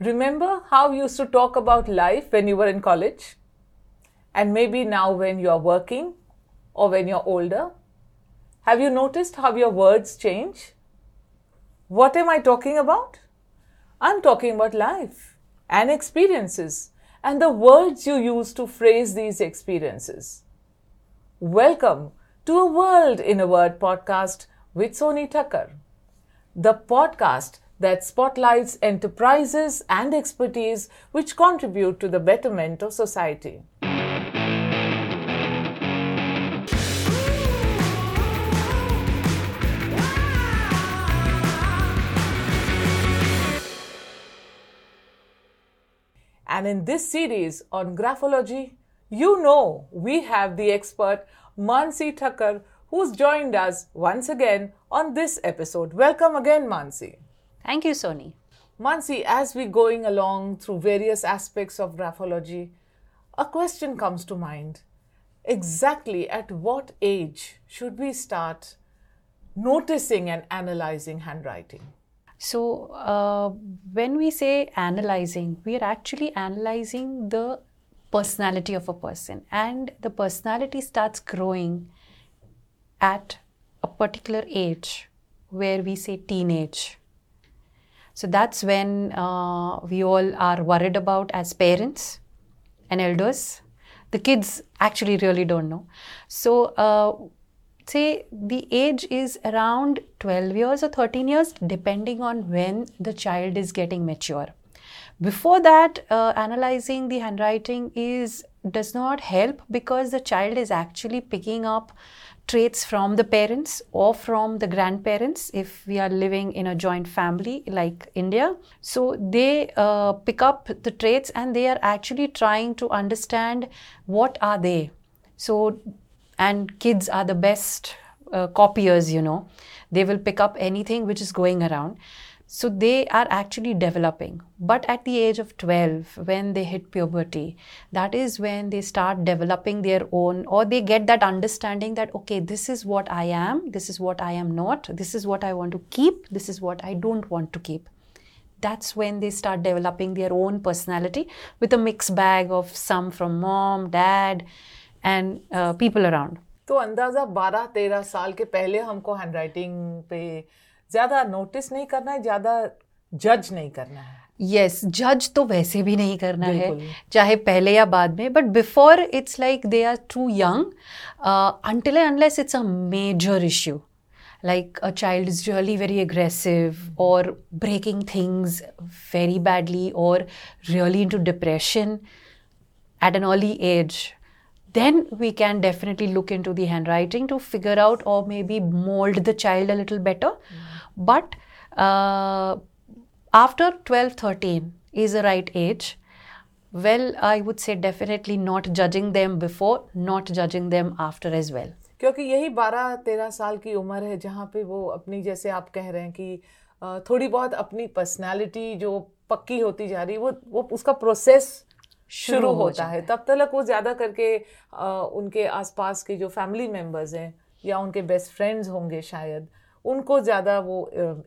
Remember how you used to talk about life when you were in college? And maybe now when you are working or when you're older? Have you noticed how your words change? What am I talking about? I'm talking about life and experiences and the words you use to phrase these experiences. Welcome to a World in a Word podcast with Sonie Thakkar, the podcast that spotlights enterprises and expertise which contribute to the betterment of society. And in this series on graphology, you know we have the expert Mansi Thakkar who's joined us once again on this episode. Welcome again, Mansi. Thank you, Sonie. Mansi, as we're going along through various aspects of graphology, a question comes to mind. Exactly at what age should we start noticing and analyzing handwriting? So, uh, when we say analyzing, we are actually analyzing the personality of a person, and the personality starts growing at a particular age where we say teenage so that's when uh, we all are worried about as parents and elders. The kids actually really don't know. So, uh, say the age is around 12 years or 13 years, depending on when the child is getting mature. Before that, uh, analyzing the handwriting is does not help because the child is actually picking up traits from the parents or from the grandparents if we are living in a joint family like India. So they uh, pick up the traits and they are actually trying to understand what are they. So, and kids are the best uh, copiers, you know. They will pick up anything which is going around. So they are actually developing. But at the age of 12, when they hit puberty, that is when they start developing their own, or they get that understanding that, okay, this is what I am, this is what I am not, this is what I want to keep, this is what I don't want to keep. That's when they start developing their own personality with a mixed bag of some from mom, dad, and uh, people around. तो अंदाज़ा 12-13 साल के पहले हमको handwriting पे ज़्यादा notice नहीं करना है ज़्यादा जज नहीं करना है। यस yes, जज तो वैसे भी नहीं करना है चाहे पहले या बाद में but before it's like they are too young until unless it's a major issue like a child is really very aggressive और ब्रेकिंग थिंग्स वेरी बैडली और really in to depression at an early age then we can definitely look in to hand writing to figure out और maybe mould the child a little better But uh, after 12, 13 is the right age. Well, I would say definitely not judging them before, not judging them after as well. क्योंकि यही 12-13 साल की उम्र है जहाँ पे वो अपनी जैसे आप कह रहे हैं कि थोड़ी बहुत अपनी पर्सनालिटी जो पक्की होती जा रही है वो वो उसका प्रोसेस शुरू होता है तब तक वो ज़्यादा करके आ, उनके आसपास के जो फैमिली मेंबर्स हैं या उनके बेस्ट फ्रेंड्स होंगे शायद उनको ज़्यादा वो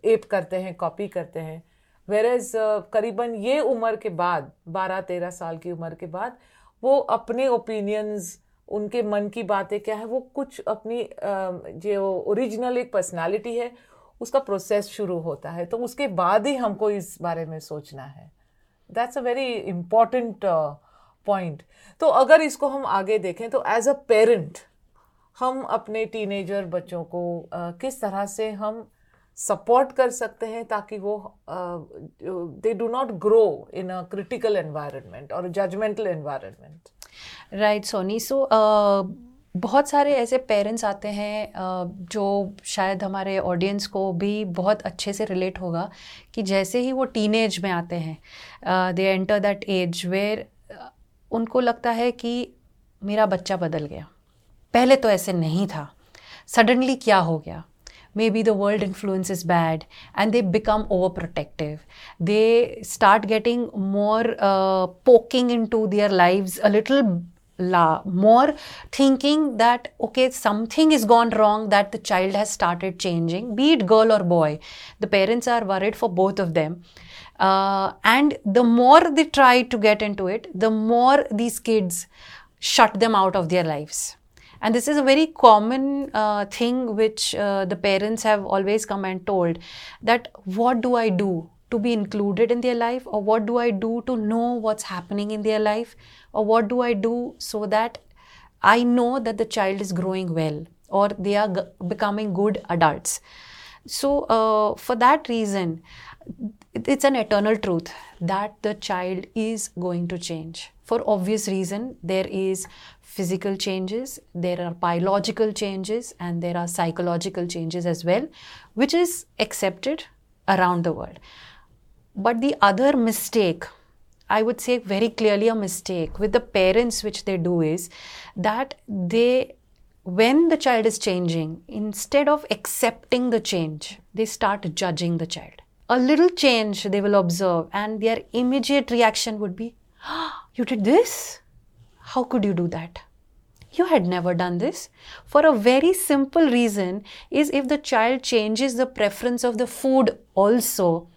एप करते हैं, कॉपी करते हैं। वेरेज करीबन ये उम्र के बाद बारह तेरह साल की उम्र के बाद, वो अपने ओपिनियंस उनके मन की बातें क्या है, वो कुछ अपनी जो ओरिजिनल एक पर्सनालिटी है, उसका प्रोसेस शुरू होता है। तो उसके बाद ही हमको इस बारे में सोचना है। That's a very important point तो अगर इसको हम आगे देखें तो एज अ पेरेंट हम अपने टीनेजर बच्चों को आ, किस तरह से हम सपोर्ट कर सकते हैं ताकि वो they do not grow in a critical environment और judgemental environment right Soni so बहुत सारे ऐसे पेरेंट्स आते हैं जो शायद हमारे ऑडियंस को भी बहुत अच्छे से रिलेट होगा कि जैसे ही वो टीनेज में आते हैं they enter that age where उनको लगता है कि मेरा बच्चा बदल गया। पहले तो ऐसे नहीं था सडनली क्या हो गया maybe the world influence is bad and they become over protective they start getting more poking in to their lives a little la more thinking that okay something is gone wrong that the child has started changing be it girl or boy the parents are worried for both of them Uh, and the more they try to get into it, the more these kids shut them out of their lives. And this is a very common uh, thing which uh, the parents have always come and told that what do I do to be included in their life, or what do I do to know what's happening in their life, or what do I do so that I know that the child is growing well or they are g- becoming good adults. So, uh, for that reason, it's an eternal truth that the child is going to change. For obvious reason there is physical changes there are biological changes and there are psychological changes as well which is accepted around the world. But the other mistake i would say very clearly a mistake with the parents which they do is that they when the child is changing instead of accepting the change they start judging the child a little change they will observe and their immediate reaction would be oh, you did this? How could you do that? You had never done this. For a very simple reason is if the child changes the preference of the food also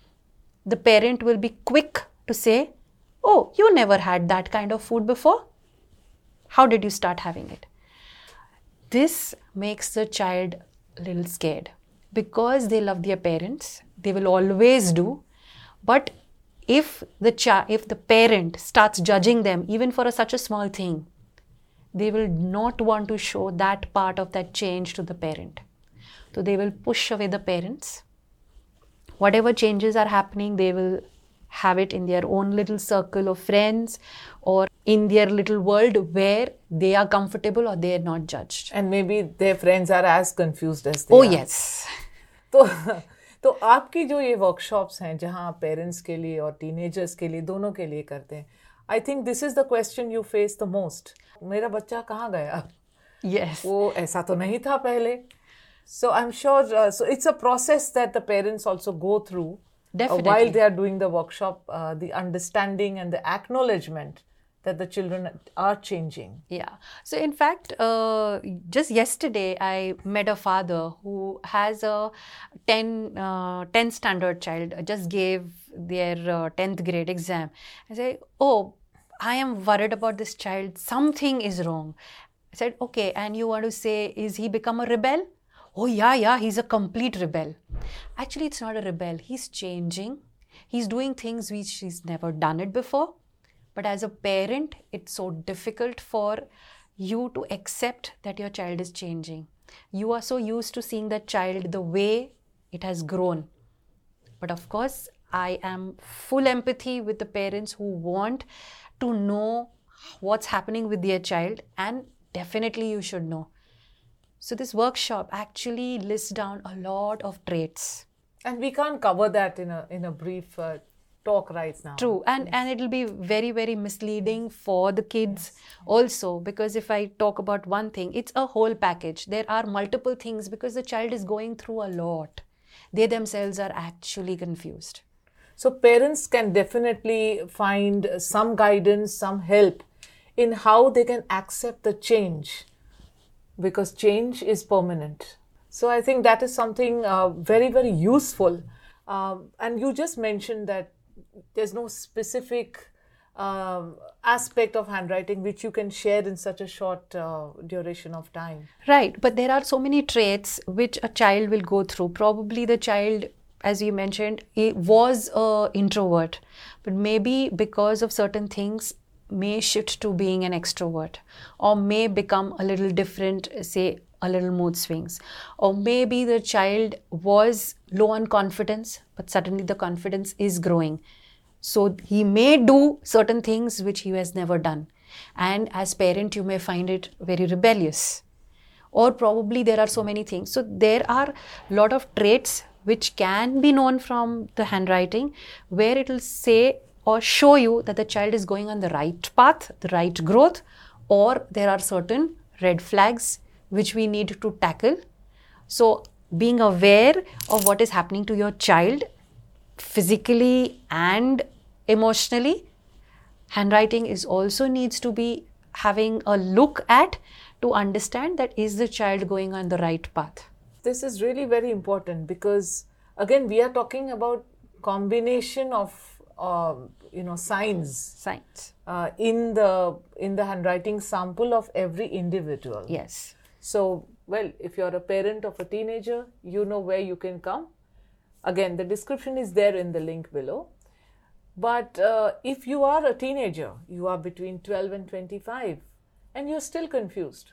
the parent will be quick to say oh you never had that kind of food before. How did you start having it? This makes the child a little scared because they love their parents they will always do. But if the cha- if the parent starts judging them even for a, such a small thing they will not want to show that part of that change to the parent. So they will push away the parents. Whatever changes are happening they will have it in their own little circle of friends or in their little world where they are comfortable or they are not judged. And maybe their friends are as confused as they oh are. yes तो तो आपकी जो ये workshops हैं जहाँ आप parents के लिए और टीनेजर्स के लिए दोनों के लिए करते हैं I think this is the question you face the most मेरा बच्चा कहाँ गया? Yes yes. वो ऐसा तो नहीं था पहले। So I am sure so it's a process that the parents also go through while they are doing the workshop the understanding and the acknowledgement that the children are changing. Yeah. So, in fact, uh, just yesterday I met a father who has a 10, uh, 10 standard child, just gave their uh, 10th grade exam. I say, Oh, I am worried about this child. Something is wrong. I said, Okay. And you want to say, is he become a rebel? Oh, yeah, yeah, he's a complete rebel. Actually, it's not a rebel. He's changing. He's doing things which he's never done it before but as a parent, it's so difficult for you to accept that your child is changing. You are so used to seeing that child the way it has grown. But of course, I am full empathy with the parents who want to know what's happening with their child, and definitely you should know. So, this workshop actually lists down a lot of traits. And we can't cover that in a, in a brief uh, talk right now. True. And yes. and it'll be very very misleading for the kids yes. also because if i talk about one thing it's a whole package. There are multiple things because the child is going through a lot. They themselves are actually confused. So parents can definitely find some guidance some help in how they can accept the change because change is permanent. So i think that is something uh, very very useful. Um, and you just mentioned that there's no specific um, aspect of handwriting which you can share in such a short uh, duration of time. Right, but there are so many traits which a child will go through. Probably the child, as you mentioned, was a introvert, but maybe because of certain things may shift to being an extrovert or may become a little different say a little mood swings or maybe the child was low on confidence but suddenly the confidence is growing so he may do certain things which he has never done. And as parent, you may find it very rebellious. Or probably there are so many things. So there are a lot of traits which can be known from the handwriting where it will say or show you that the child is going on the right path, the right growth, or there are certain red flags which we need to tackle. So, being aware of what is happening to your child physically and emotionally handwriting is also needs to be having a look at to understand that is the child going on the right path this is really very important because again we are talking about combination of um, you know signs Signs. uh, in the in the handwriting sample of every individual. Yes. So, well, if you're a parent of a teenager, you know where you can come. Again, the description is there in the link below. But uh, if you are a teenager, you are between 12 and 25, and you're still confused,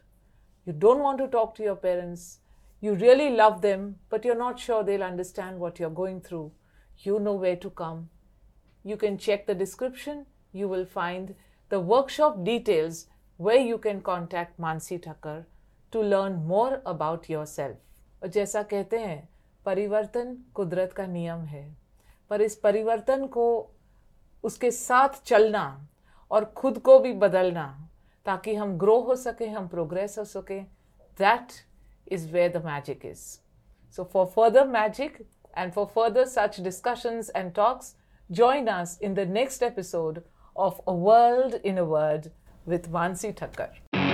you don't want to talk to your parents, you really love them, but you're not sure they'll understand what you're going through, you know where to come. You can check the description, you will find the workshop details where you can contact Mansi Thakkar to learn more about yourself. और जैसा कहते हैं परिवर्तन कुदरत का नियम है। पर इस परिवर्तन को उसके साथ चलना और खुद को भी बदलना, ताकि हम ग्रो हो सके, हम प्रोग्रेस हो सके that is where the magic is so for further magic and for further such discussions and talks join us in the next episode of a world in a world with Mansi Thakkar